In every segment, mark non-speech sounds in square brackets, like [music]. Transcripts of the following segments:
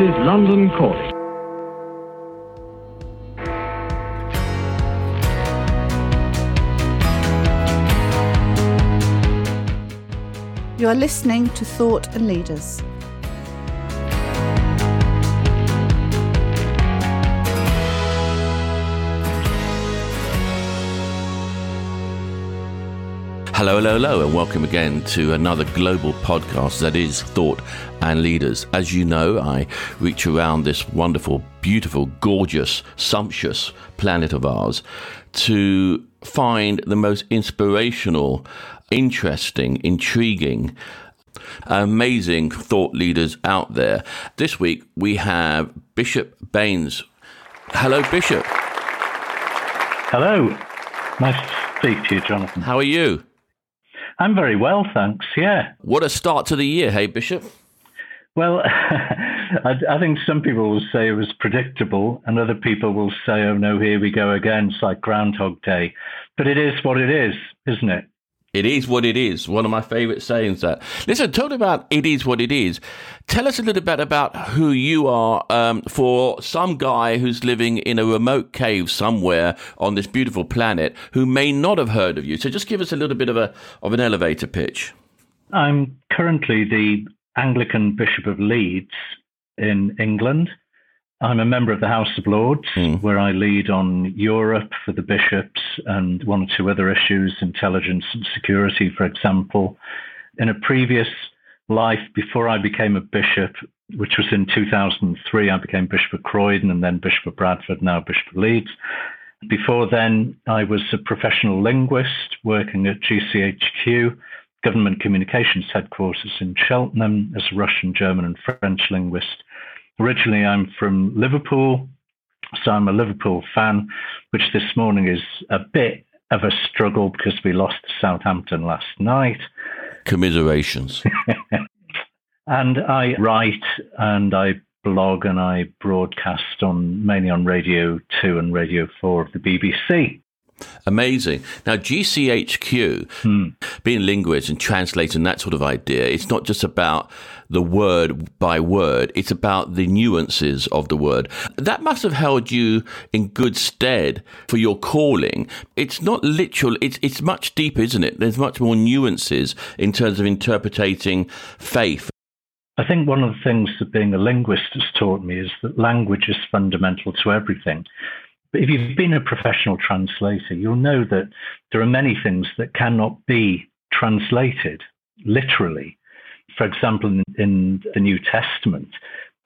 is London Calling. You are listening to Thought and Leaders. Hello, hello, hello, and welcome again to another global podcast that is Thought and Leaders. As you know, I reach around this wonderful, beautiful, gorgeous, sumptuous planet of ours to find the most inspirational, interesting, intriguing, amazing thought leaders out there. This week we have Bishop Baines. Hello, Bishop. Hello. Nice to speak to you, Jonathan. How are you? I'm very well, thanks. Yeah. What a start to the year, hey, Bishop? Well, [laughs] I, I, think some people will say it was predictable, and other people will say, oh no, here we go again. It's like Groundhog Day. But it is what it is, isn't it? It is what it is. One of my favorite sayings that. Listen, talk about it is what it is. Tell us a little bit about who you are um, for some guy who's living in a remote cave somewhere on this beautiful planet who may not have heard of you. So just give us a little bit of a of an elevator pitch. I'm currently the Anglican Bishop of Leeds in England. I'm a member of the House of Lords, mm. where I lead on Europe for the bishops and one or two other issues, intelligence and security, for example. In a previous life, before I became a bishop, which was in 2003, I became Bishop of Croydon and then Bishop of Bradford, now Bishop of Leeds. Before then, I was a professional linguist working at GCHQ, Government Communications Headquarters in Cheltenham, as a Russian, German, and French linguist Originally, I'm from Liverpool, so I'm a Liverpool fan, which this morning is a bit of a struggle because we lost to Southampton last night. Commiserations. [laughs] and I write and I blog and I broadcast on mainly on Radio 2 and Radio 4 of the BBC. Amazing. Now, GCHQ, hmm. being linguist and translating that sort of idea, it's not just about the word by word, it's about the nuances of the word. That must have held you in good stead for your calling. It's not literal, it's, it's much deeper, isn't it? There's much more nuances in terms of interpreting faith. I think one of the things that being a linguist has taught me is that language is fundamental to everything. But if you've been a professional translator, you'll know that there are many things that cannot be translated literally. For example, in, in the New Testament,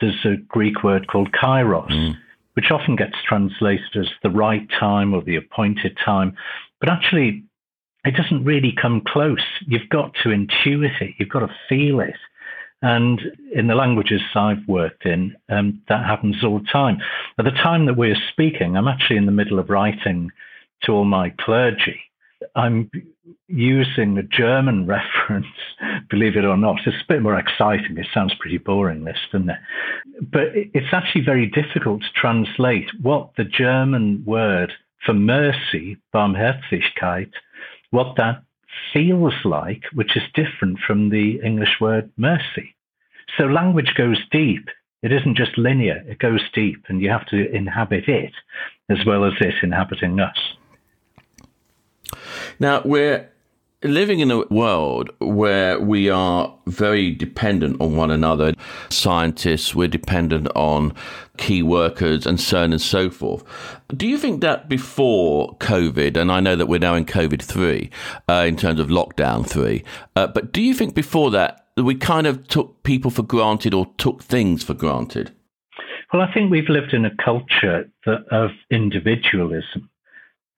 there's a Greek word called kairos, mm. which often gets translated as the right time or the appointed time. But actually, it doesn't really come close. You've got to intuit it, you've got to feel it. And in the languages I've worked in, um, that happens all the time. At the time that we're speaking, I'm actually in the middle of writing to all my clergy. I'm using a German [laughs] reference, believe it or not. It's a bit more exciting. It sounds pretty boring, this, doesn't it? But it's actually very difficult to translate what the German word for mercy, Barmherzigkeit, what that feels like, which is different from the English word mercy. So language goes deep. It isn't just linear, it goes deep, and you have to inhabit it as well as it inhabiting us. Now, we're living in a world where we are very dependent on one another. Scientists, we're dependent on key workers and so on and so forth. Do you think that before COVID, and I know that we're now in COVID 3 uh, in terms of lockdown 3, uh, but do you think before that we kind of took people for granted or took things for granted? Well, I think we've lived in a culture that, of individualism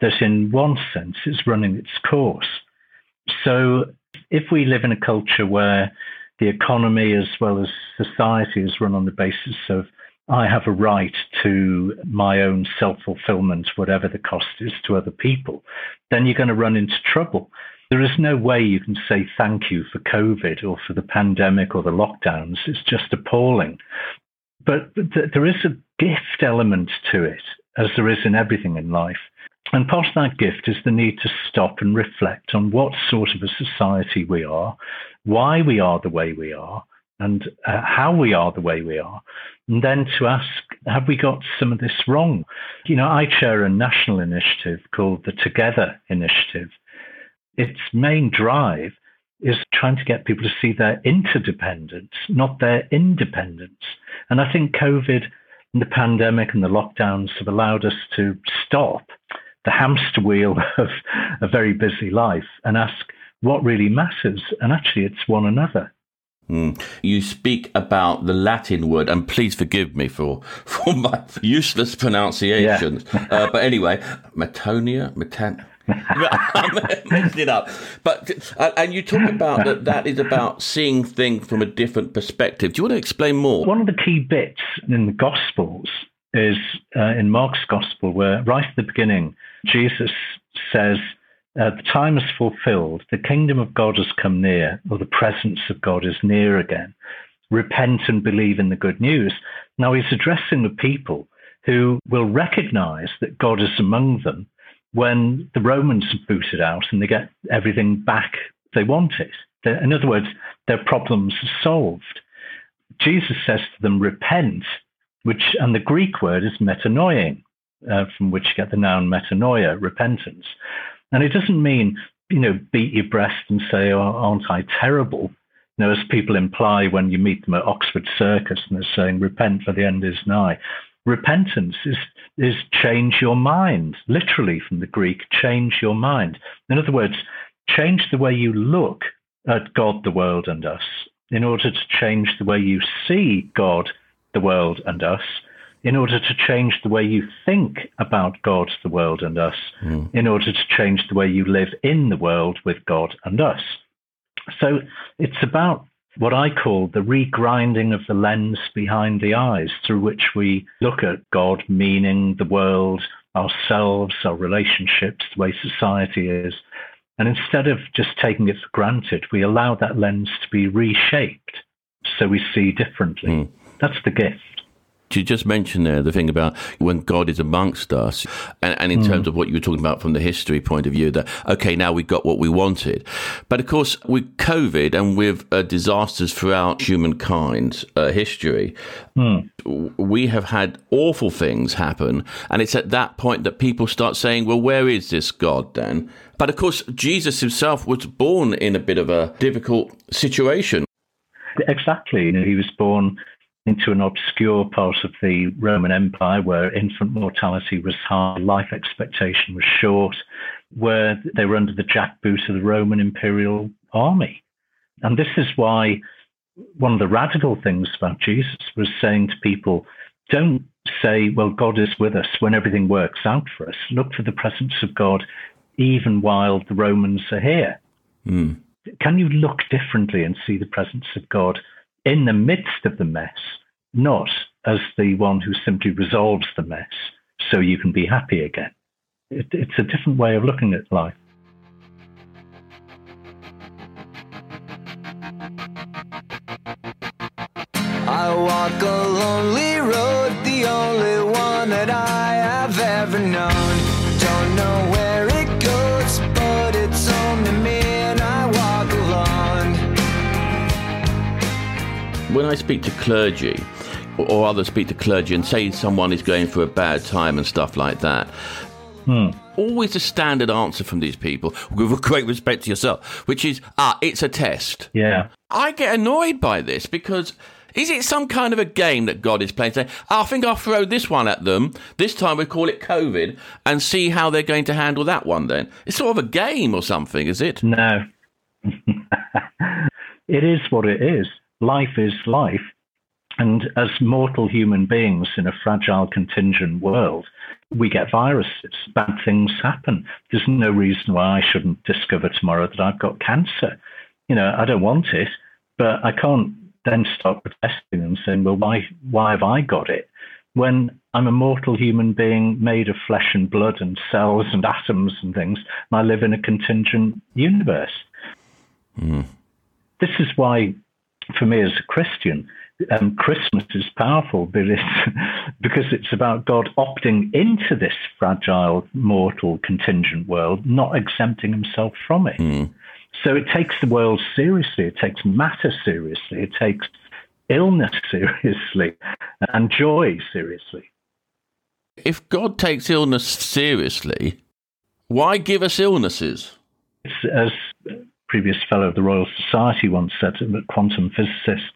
that, in one sense, is running its course. So if we live in a culture where the economy as well as society is run on the basis of I have a right to my own self fulfillment, whatever the cost is to other people, then you're going to run into trouble. There is no way you can say thank you for COVID or for the pandemic or the lockdowns. It's just appalling. But th- there is a gift element to it, as there is in everything in life. And part of that gift is the need to stop and reflect on what sort of a society we are, why we are the way we are, and uh, how we are the way we are. And then to ask, have we got some of this wrong? You know, I chair a national initiative called the Together Initiative. Its main drive is trying to get people to see their interdependence, not their independence. And I think COVID and the pandemic and the lockdowns have allowed us to stop the hamster wheel [laughs] of a very busy life and ask what really matters. And actually, it's one another. Mm. You speak about the Latin word, and please forgive me for, [laughs] for my useless pronunciations. Yeah. [laughs] uh, but anyway, Metonia, Metan. I messed it up. But uh, and you talk about that that is about seeing things from a different perspective. Do you want to explain more? One of the key bits in the Gospels is uh, in Mark's Gospel, where right at the beginning Jesus says, uh, "The time is fulfilled; the kingdom of God has come near, or the presence of God is near again. Repent and believe in the good news." Now he's addressing the people who will recognize that God is among them when the Romans have booted out and they get everything back they wanted. In other words, their problems are solved. Jesus says to them, repent, which, and the Greek word is metanoia, uh, from which you get the noun metanoia, repentance. And it doesn't mean, you know, beat your breast and say, oh, aren't I terrible? You know, as people imply when you meet them at Oxford Circus and they're saying, repent for the end is nigh. Repentance is, is change your mind, literally from the Greek, change your mind. In other words, change the way you look at God, the world, and us in order to change the way you see God, the world, and us, in order to change the way you think about God, the world, and us, mm. in order to change the way you live in the world with God and us. So it's about what I call the regrinding of the lens behind the eyes through which we look at God, meaning, the world, ourselves, our relationships, the way society is. And instead of just taking it for granted, we allow that lens to be reshaped so we see differently. Mm. That's the gift you just mentioned there the thing about when God is amongst us, and, and in mm. terms of what you were talking about from the history point of view, that okay, now we got what we wanted, but of course with COVID and with uh, disasters throughout humankind's uh, history, mm. we have had awful things happen, and it's at that point that people start saying, "Well, where is this God then?" But of course, Jesus himself was born in a bit of a difficult situation. Exactly. You know, he was born into an obscure part of the Roman Empire where infant mortality was high, life expectation was short, where they were under the jackboot of the Roman imperial army. And this is why one of the radical things about Jesus was saying to people, don't say, well, God is with us when everything works out for us. Look for the presence of God even while the Romans are here. Mm. Can you look differently and see the presence of God in the midst of the mess, not as the one who simply resolves the mess so you can be happy again. It, it's a different way of looking at life. I walk I speak to clergy, or others speak to clergy and say someone is going through a bad time and stuff like that. Hmm. Always a standard answer from these people, with great respect to yourself, which is, ah, it's a test. Yeah. I get annoyed by this because is it some kind of a game that God is playing? Say, oh, I think I'll throw this one at them. This time we call it COVID and see how they're going to handle that one then. It's sort of a game or something, is it? No. [laughs] it is what it is. Life is life. And as mortal human beings in a fragile, contingent world, we get viruses. Bad things happen. There's no reason why I shouldn't discover tomorrow that I've got cancer. You know, I don't want it, but I can't then start protesting and saying, well, why, why have I got it? When I'm a mortal human being made of flesh and blood and cells and atoms and things, and I live in a contingent universe. Mm. This is why, for me as a Christian, um, Christmas is powerful [laughs] because it's about God opting into this fragile, mortal, contingent world, not exempting himself from it. Mm. So it takes the world seriously. It takes matter seriously. It takes illness [laughs] seriously and joy seriously. If God takes illness seriously, why give us illnesses? It's, as previous fellow of the Royal Society once said, a quantum physicist,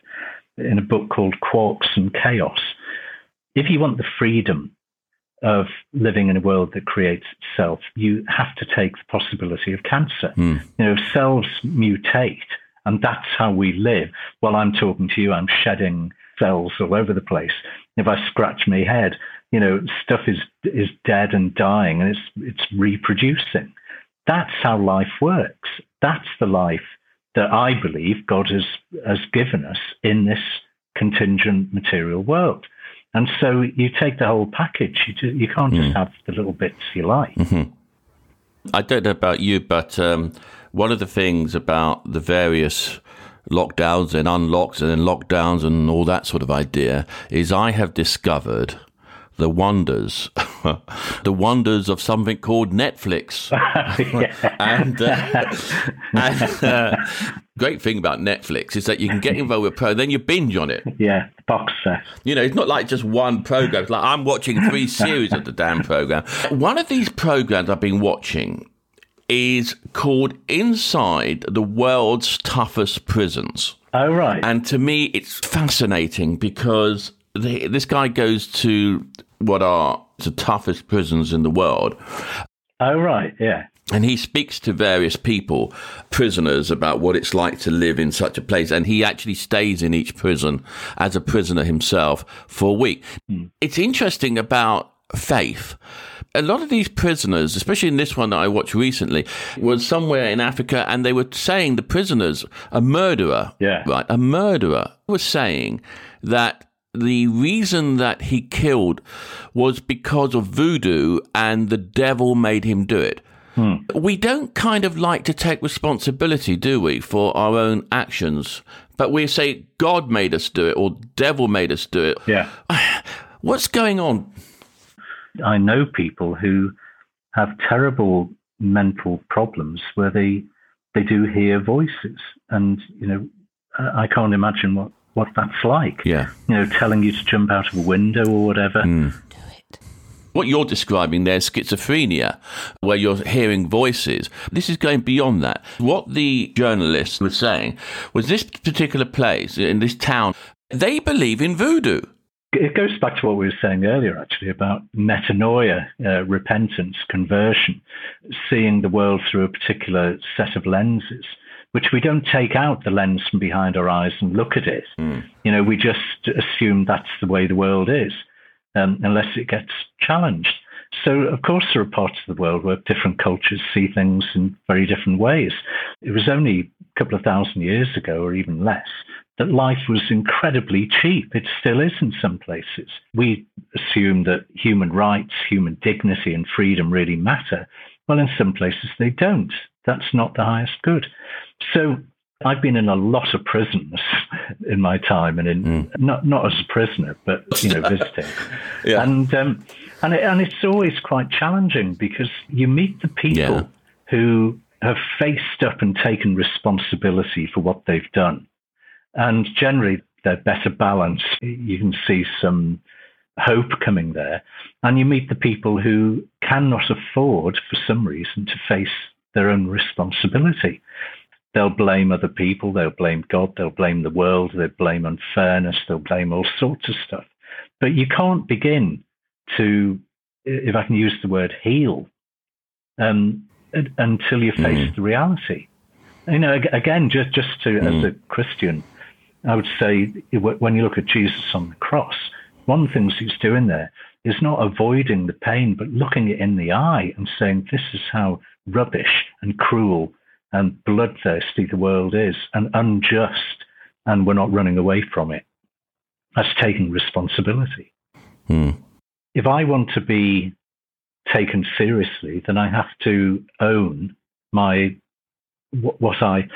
in a book called Quarks and Chaos, if you want the freedom of living in a world that creates itself, you have to take the possibility of cancer. Mm. You know, cells mutate, and that's how we live. While I'm talking to you, I'm shedding cells all over the place. If I scratch my head, you know, stuff is is dead and dying, and it's it's reproducing. That's how life works. That's the life that I believe God has has given us in this contingent material world. And so you take the whole package. You, do, you can't just mm. have the little bits you like. Mm-hmm. I don't know about you, but um, one of the things about the various lockdowns and unlocks and then lockdowns and all that sort of idea is I have discovered the wonders, [laughs] [laughs] the wonders of something called Netflix. [laughs] and, uh, [laughs] and uh, great thing about Netflix is that you can get involved with pro, then you binge on it. Yeah, box set. You know, it's not like just one program. It's like I'm watching three series of the damn program. One of these programs I've been watching is called Inside the World's Toughest Prisons. Oh, right. And to me, it's fascinating because the, this guy goes to what are the toughest prisons in the world. Oh, right, yeah. And he speaks to various people, prisoners, about what it's like to live in such a place. And he actually stays in each prison as a prisoner himself for a week. Mm. It's interesting about faith. A lot of these prisoners, especially in this one that I watched recently, was somewhere in Africa and they were saying the prisoners, a murderer, yeah. right, a murderer was saying that the reason that he killed was because of voodoo and the devil made him do it. Hmm. We don't kind of like to take responsibility, do we, for our own actions? But we say God made us do it or devil made us do it. Yeah. [sighs] What's going on? I know people who have terrible mental problems where they they do hear voices and you know I can't imagine what what that's like. Yeah. You know, telling you to jump out of a window or whatever. Mm. What you're describing there is schizophrenia, where you're hearing voices. This is going beyond that. What the journalist was saying was this particular place in this town, they believe in voodoo. It goes back to what we were saying earlier, actually, about metanoia, uh, repentance, conversion, seeing the world through a particular set of lenses which we don't take out the lens from behind our eyes and look at it. Mm. You know, we just assume that's the way the world is, um, unless it gets challenged. So, of course, there are parts of the world where different cultures see things in very different ways. It was only a couple of thousand years ago, or even less, that life was incredibly cheap. It still is in some places. We assume that human rights, human dignity, and freedom really matter. Well, in some places they don't. That's not the highest good. So I've been in a lot of prisons [laughs] in my time, and in mm. not not as a prisoner, but you know, visiting. [laughs] yeah. And um, and it, and it's always quite challenging because you meet the people yeah. who have faced up and taken responsibility for what they've done, and generally they're better balanced. You can see some hope coming there, and you meet the people who cannot afford, for some reason, to face their own responsibility. They'll blame other people, they'll blame God, they'll blame the world, they'll blame unfairness, they'll blame all sorts of stuff. But you can't begin to, if I can use the word heal, um, until you face mm. the reality. You know, again, just just to mm. as a Christian, I would say when you look at Jesus on the cross, one of the things he's doing there is not avoiding the pain, but looking it in the eye and saying, "This is how rubbish and cruel and bloodthirsty the world is and unjust, and we're not running away from it. That's taking responsibility. Hmm. If I want to be taken seriously, then I have to own my what, what I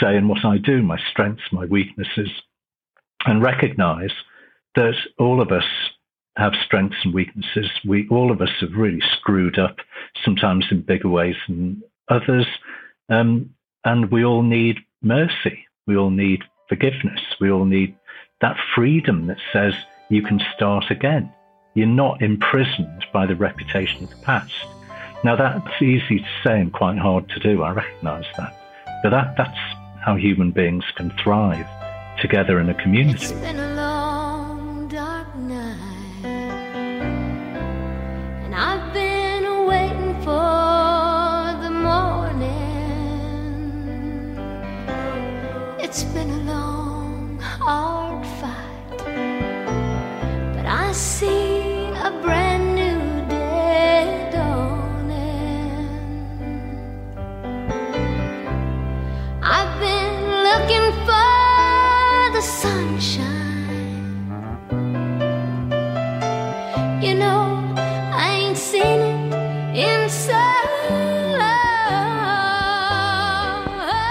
say and what I do, my strengths, my weaknesses, and recognize that all of us have strengths and weaknesses. We all of us have really screwed up, sometimes in bigger ways than others, um, and we all need mercy. We all need forgiveness. We all need that freedom that says you can start again. You're not imprisoned by the reputation of the past. Now, that's easy to say and quite hard to do. I recognize that. But that, that's how human beings can thrive together in a community.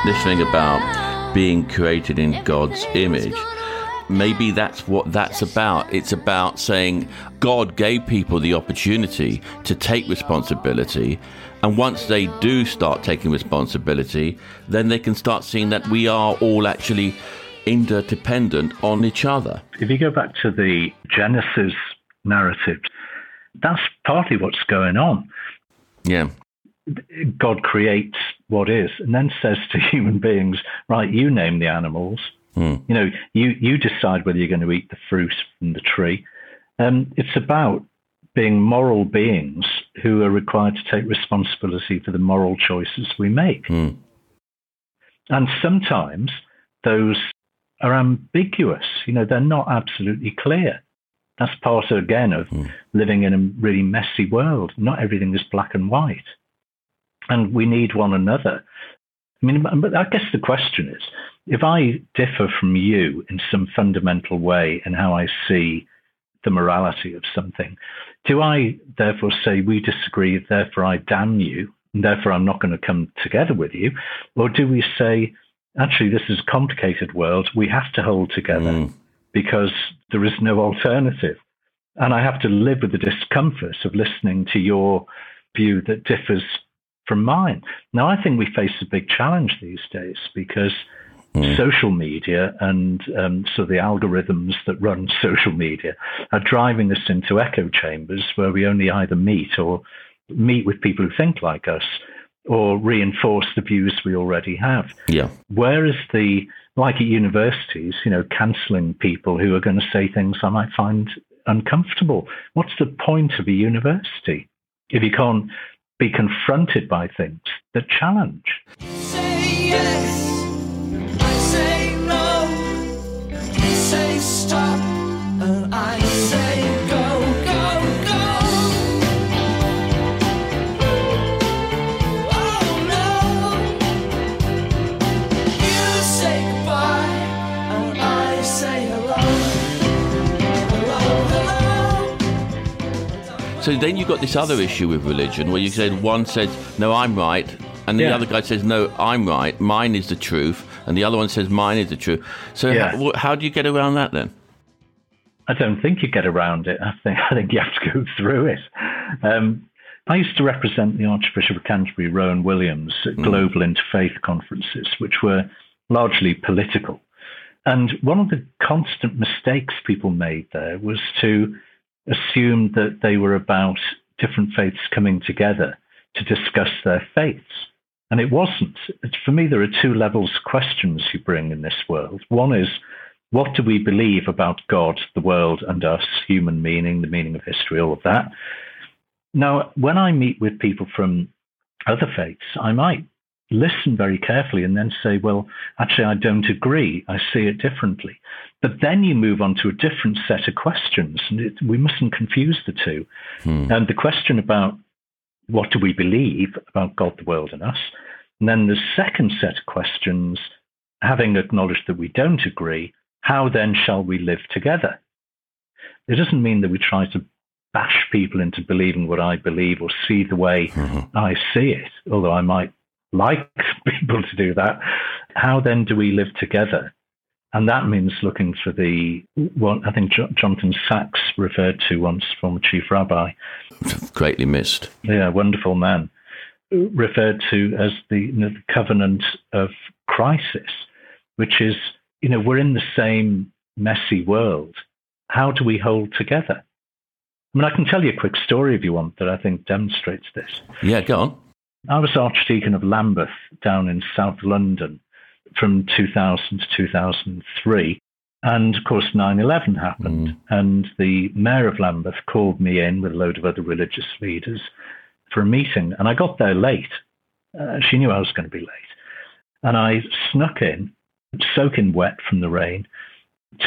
This thing about being created in God's image. Maybe that's what that's about. It's about saying God gave people the opportunity to take responsibility. And once they do start taking responsibility, then they can start seeing that we are all actually interdependent on each other. If you go back to the Genesis narrative, that's partly what's going on. Yeah. God creates what is, and then says to [laughs] human beings, right, you name the animals. Mm. You know, you you decide whether you're going to eat the fruit from the tree. Um, it's about being moral beings who are required to take responsibility for the moral choices we make. Mm. And sometimes those are ambiguous. You know, they're not absolutely clear. That's part, again, of mm. living in a really messy world. Not everything is black and white and we need one another. I mean, but I guess the question is if I differ from you in some fundamental way in how I see the morality of something, do I therefore say we disagree, therefore I damn you, and therefore I'm not going to come together with you? Or do we say, actually, this is a complicated world, we have to hold together mm. because there is no alternative? And I have to live with the discomfort of listening to your view that differs from mine. Now, I think we face a big challenge these days because mm. social media and um, so the algorithms that run [laughs] social media are driving us into echo chambers where we only either meet or meet with people who think like us or reinforce the views we already have. Yeah. Where is the like at universities, you know, cancelling people who are going to say things I might find uncomfortable. What's the point of a university if you can't be confronted by things that challenge. So then you've got this other issue with religion where you said one says, no, I'm right, and the yeah. other guy says, no, I'm right, mine is the truth, and the other one says, mine is the truth. So yeah. how, how, do you get around that then? I don't think you get around it. I think, I think you have to go through it. Um, I used to represent the Archbishop of Canterbury, Rowan Williams, at mm. global interfaith conferences, which were largely political. And one of the constant mistakes people made there was to assumed that they were about different faiths coming together to discuss their faiths. And it wasn't. For me, there are two levels of questions you bring in this world. One is, what do we believe about God, the world, and us, human meaning, the meaning of history, all of that? Now, when I meet with people from other faiths, I might listen very carefully and then say, well, actually, I don't agree. I see it differently. But then you move on to a different set of questions, and it, we mustn't confuse the two. Hmm. And the question about what do we believe about God, the world, and us? And then the second set of questions, having acknowledged that we don't agree, how then shall we live together? It doesn't mean that we try to bash people into believing what I believe or see the way mm-hmm. I see it, although I might like [laughs] people to do that. How then do we live together? And that means looking for the what I think Jonathan Sacks referred to once, former chief rabbi. [laughs] Greatly missed. Yeah, wonderful man. Referred to as the, you know, the covenant of crisis, which is, you know, we're in the same messy world, how do we hold together? I mean, I can tell you a quick story if you want that I think demonstrates this. Yeah, go on. I was Archdeacon of Lambeth down in South London from 2000 to 2003. And of course, 9 11 happened. Mm. And the mayor of Lambeth called me in with a load of other religious leaders for a meeting. And I got there late. Uh, she knew I was going to be late. And I snuck in, soaking wet from the rain,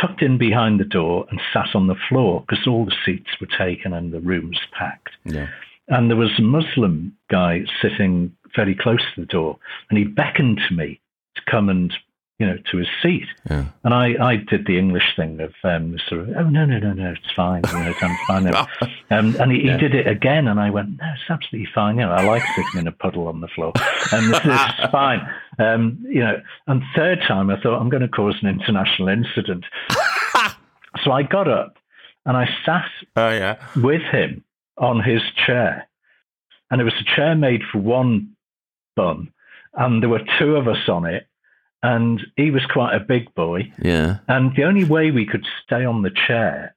tucked in behind the door and sat on the floor because all the seats were taken and the room's packed. Yeah. And there was a Muslim guy sitting very close to the door, and he beckoned to me to come and you know, to his seat. Yeah. And I, I did the English thing of um, sort of, oh, no, no, no, no, it's fine. You know, I'm fine. [laughs] um, and he, yeah. he, did it again. And I went, no, it's absolutely fine. You know, I like sitting in a puddle on the floor. And this is [laughs] fine. Um, you know, and third time I thought, I'm going to cause an international incident. [laughs] so I got up and I sat oh, yeah. with him on his chair. And it was a chair made for one bum. And there were two of us on it and he was quite a big boy. Yeah. And the only way we could stay on the chair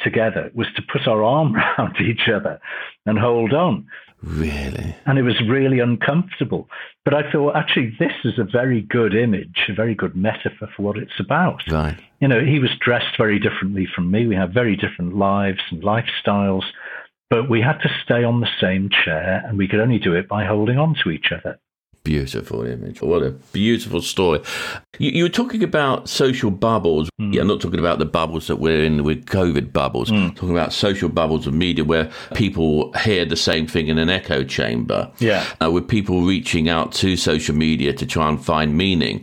together was to put our arm [laughs] around each other and hold on. Really? And it was really uncomfortable. But I thought, actually, this is a very good image, a very good metaphor for what it's about. Right. You know, he was dressed very differently from me. We have very different lives and lifestyles, but we had to stay on the same chair and we could only do it by holding on to each other. Beautiful image. What a beautiful story. You, you were talking about social bubbles. Mm. Yeah, I'm not talking about the bubbles that we're in with COVID bubbles. Mm. Talking about social bubbles of media where people hear the same thing in an echo chamber. Yeah. Uh, with people reaching out to social media to try and find meaning.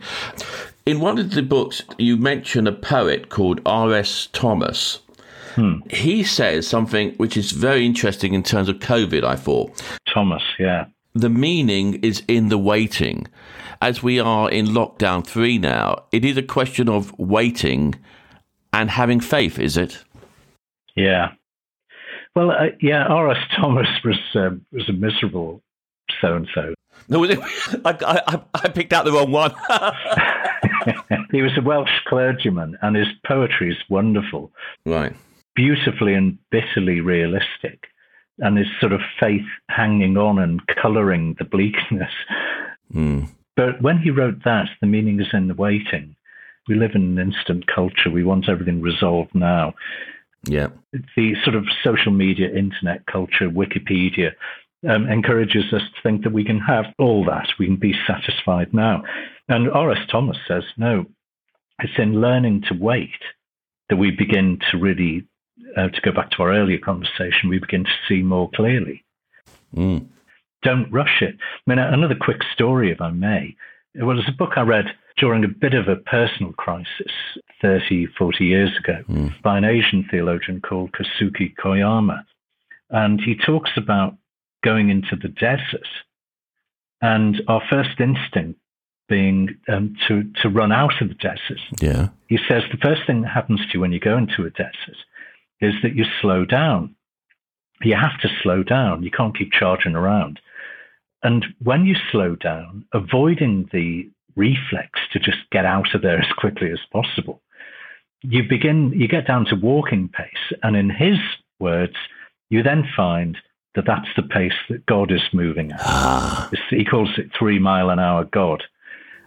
In one of the books, you mention a poet called R.S. Thomas. Hmm. He says something which is very interesting in terms of COVID, I thought. Thomas, yeah the meaning is in the waiting. As we are in lockdown three now, it is a question of waiting and having faith, is it? Yeah. Well, uh, yeah, R.S. Thomas was uh, was a miserable so and so. No, [laughs] I, I, I picked out the wrong one. [laughs] [laughs] he was a Welsh clergyman, and his poetry is wonderful. Right. Beautifully and bitterly realistic and his sort of faith hanging on and colouring the bleakness. Mm. But when he wrote that, the meaning is in the waiting. We live in an instant culture. We want everything resolved now. Yeah. The sort of social media, internet culture, Wikipedia um, encourages us to think that we can have all that. We can be satisfied now. And R.S. Thomas says, no, it's in learning to wait that we begin to really uh, to go back to our earlier conversation, we begin to see more clearly. Mm. Don't rush it. I mean, another quick story, if I may. It was a book I read during a bit of a personal crisis 30, 40 years ago mm. by an Asian theologian called Kosuke Koyama. And he talks about going into the desert and our first instinct being um, to, to run out of the desert. Yeah. He says the first thing that happens to you when you go into a desert is that you slow down. You have to slow down. You can't keep charging around. And when you slow down, avoiding the reflex to just get out of there [laughs] as quickly as possible, you begin, you get down to walking pace. And in his words, you then find that that's the pace that God is moving at. Ah. He calls it three mile an hour God.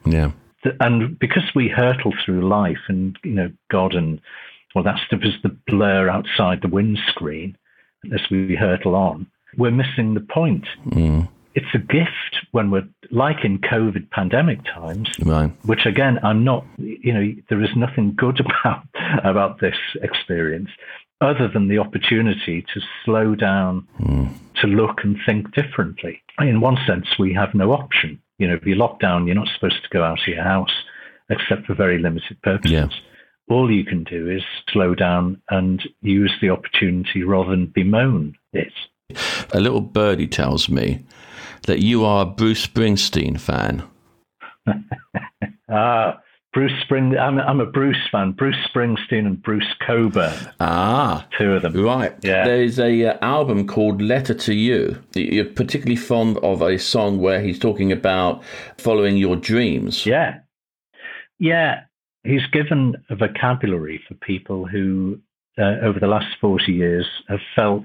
Yeah. And because we hurtle through life and, you know, God and well, that's is the blur outside the windscreen as we hurtle on. We're missing the point. Mm. It's a gift when we're like in COVID pandemic times, right. which again, I'm not, you know, there is nothing good [laughs] about, about this experience other than the opportunity to slow down, mm. to look and think differently. In one sense, we have no option. You know, if you're locked down, you're not supposed to go out of your house except for very limited purposes. Yeah all you can do is slow down and use the opportunity rather than bemoan it. A little birdie tells me that you are a Bruce Springsteen fan. [laughs] ah, Bruce Spring. I'm, I'm, a Bruce fan. Bruce Springsteen and Bruce Cockburn. Ah, two of them. Right. Yeah. There's a uh, album called Letter to You. You're particularly fond of a song where he's talking about following your dreams. Yeah. Yeah. He's given a vocabulary for people who, uh, over the last 40 years, have felt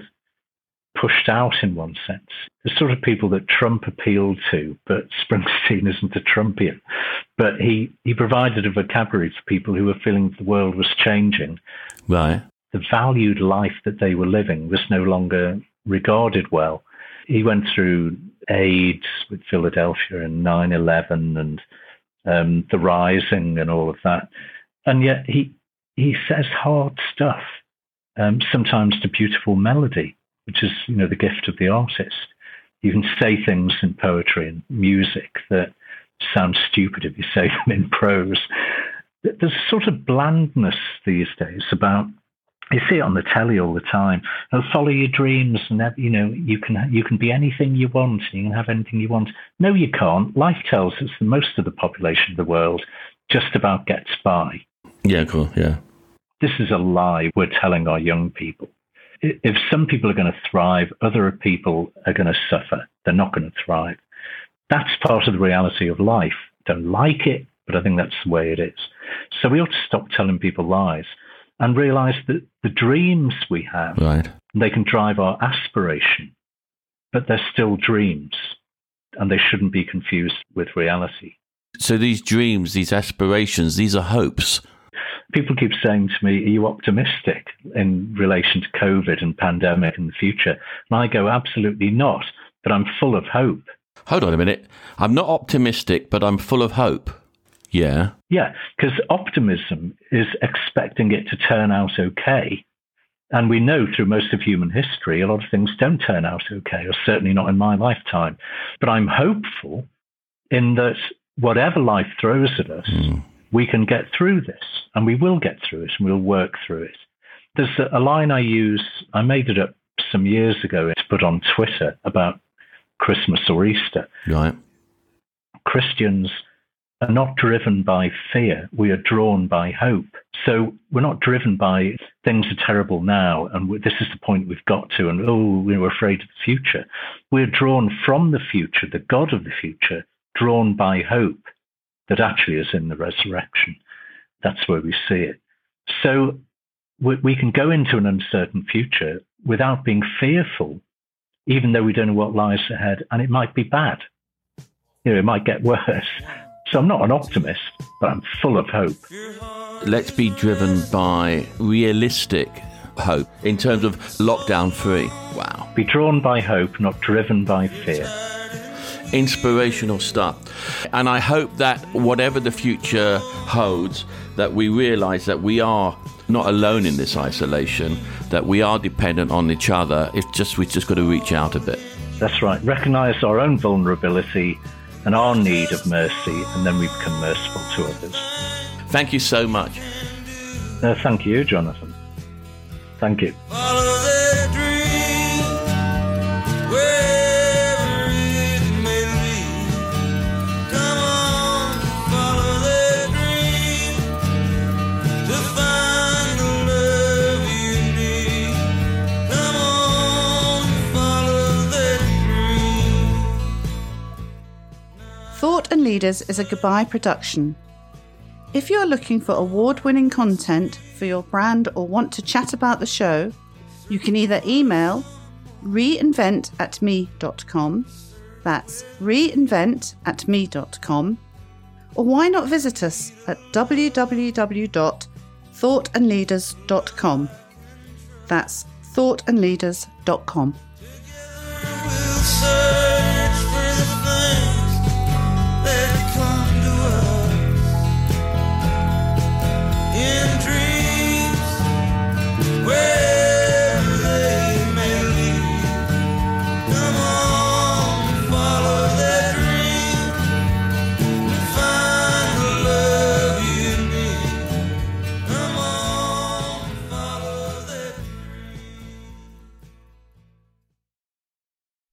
pushed out in one sense. The sort of people that Trump appealed to, but Springsteen [laughs] isn't a Trumpian. But he, he provided a vocabulary for people who were feeling the world was changing. Right. The valued life that they were living was no longer regarded well. He went through AIDS with Philadelphia and 9 11 and um, the rising and all of that. And yet he, he says hard stuff, um, sometimes to beautiful melody which is you know the gift of the artist. You can say things in poetry and music that sound stupid if you say [laughs] them in prose. There's a sort of blandness these days about. You see it on the telly all the time. Follow your dreams, and you know you can you can be anything you want. and You can have anything you want. No, you can't. Life tells us that most of the population of the world just about gets by. Yeah, cool. Yeah. This is a lie we're telling our young people if some people are going to thrive, other people are going to suffer. They're not going to thrive. That's part of the reality of life. Don't like it, but I think that's the way it is. So we ought to stop telling people lies and realize that the dreams we have, right. they can drive our aspiration, but they're still dreams and they shouldn't be confused with reality. So these dreams, these aspirations, these are hopes people keep saying to me, Are you optimistic in relation to COVID and pandemic in the future? And I go, Absolutely not, but I'm full of hope. Hold on a minute. I'm not optimistic, but I'm full of hope. Yeah. Yeah, because optimism is expecting it to turn out okay. And we know through most of human history, a lot of things don't turn out okay, or certainly not in my lifetime. But I'm hopeful in that whatever life throws at us, mm we can get through this and we will get through it and we'll work through it. There's a line I use, I made it up some years ago to put on Twitter about Christmas or Easter. Right. Christians are not driven by fear, we are drawn by hope. So we're not driven by things are terrible now and this is the point we've got to, and oh, we're afraid of the future. We're drawn from the future, the God of the future, drawn by hope that actually is in the resurrection. That's where we see it. So we, can go into an uncertain future without being fearful, even though we don't know what lies ahead, and it might be bad. You know, it might get [laughs] worse. So I'm not an optimist, but I'm full of hope. Let's be driven by realistic hope in terms of lockdown free. Wow. Be drawn by hope, not driven by fear inspirational stuff. And I hope that whatever the future holds, that we realize that we are not alone in this isolation, that we are dependent on each other. It's just we've just got to reach out a bit. That's right. Recognize our own vulnerability and our need of mercy, and then we become merciful to others. Thank you so much. Uh, thank you, Jonathan. Thank you. Leaders is a goodbye production. If you're looking for award winning content for your brand or want to chat about the show, you can either email reinvent at me.com, that's reinvent at me.com, or why not visit us at www.thoughtandleaders.com. That's thoughtandleaders.com.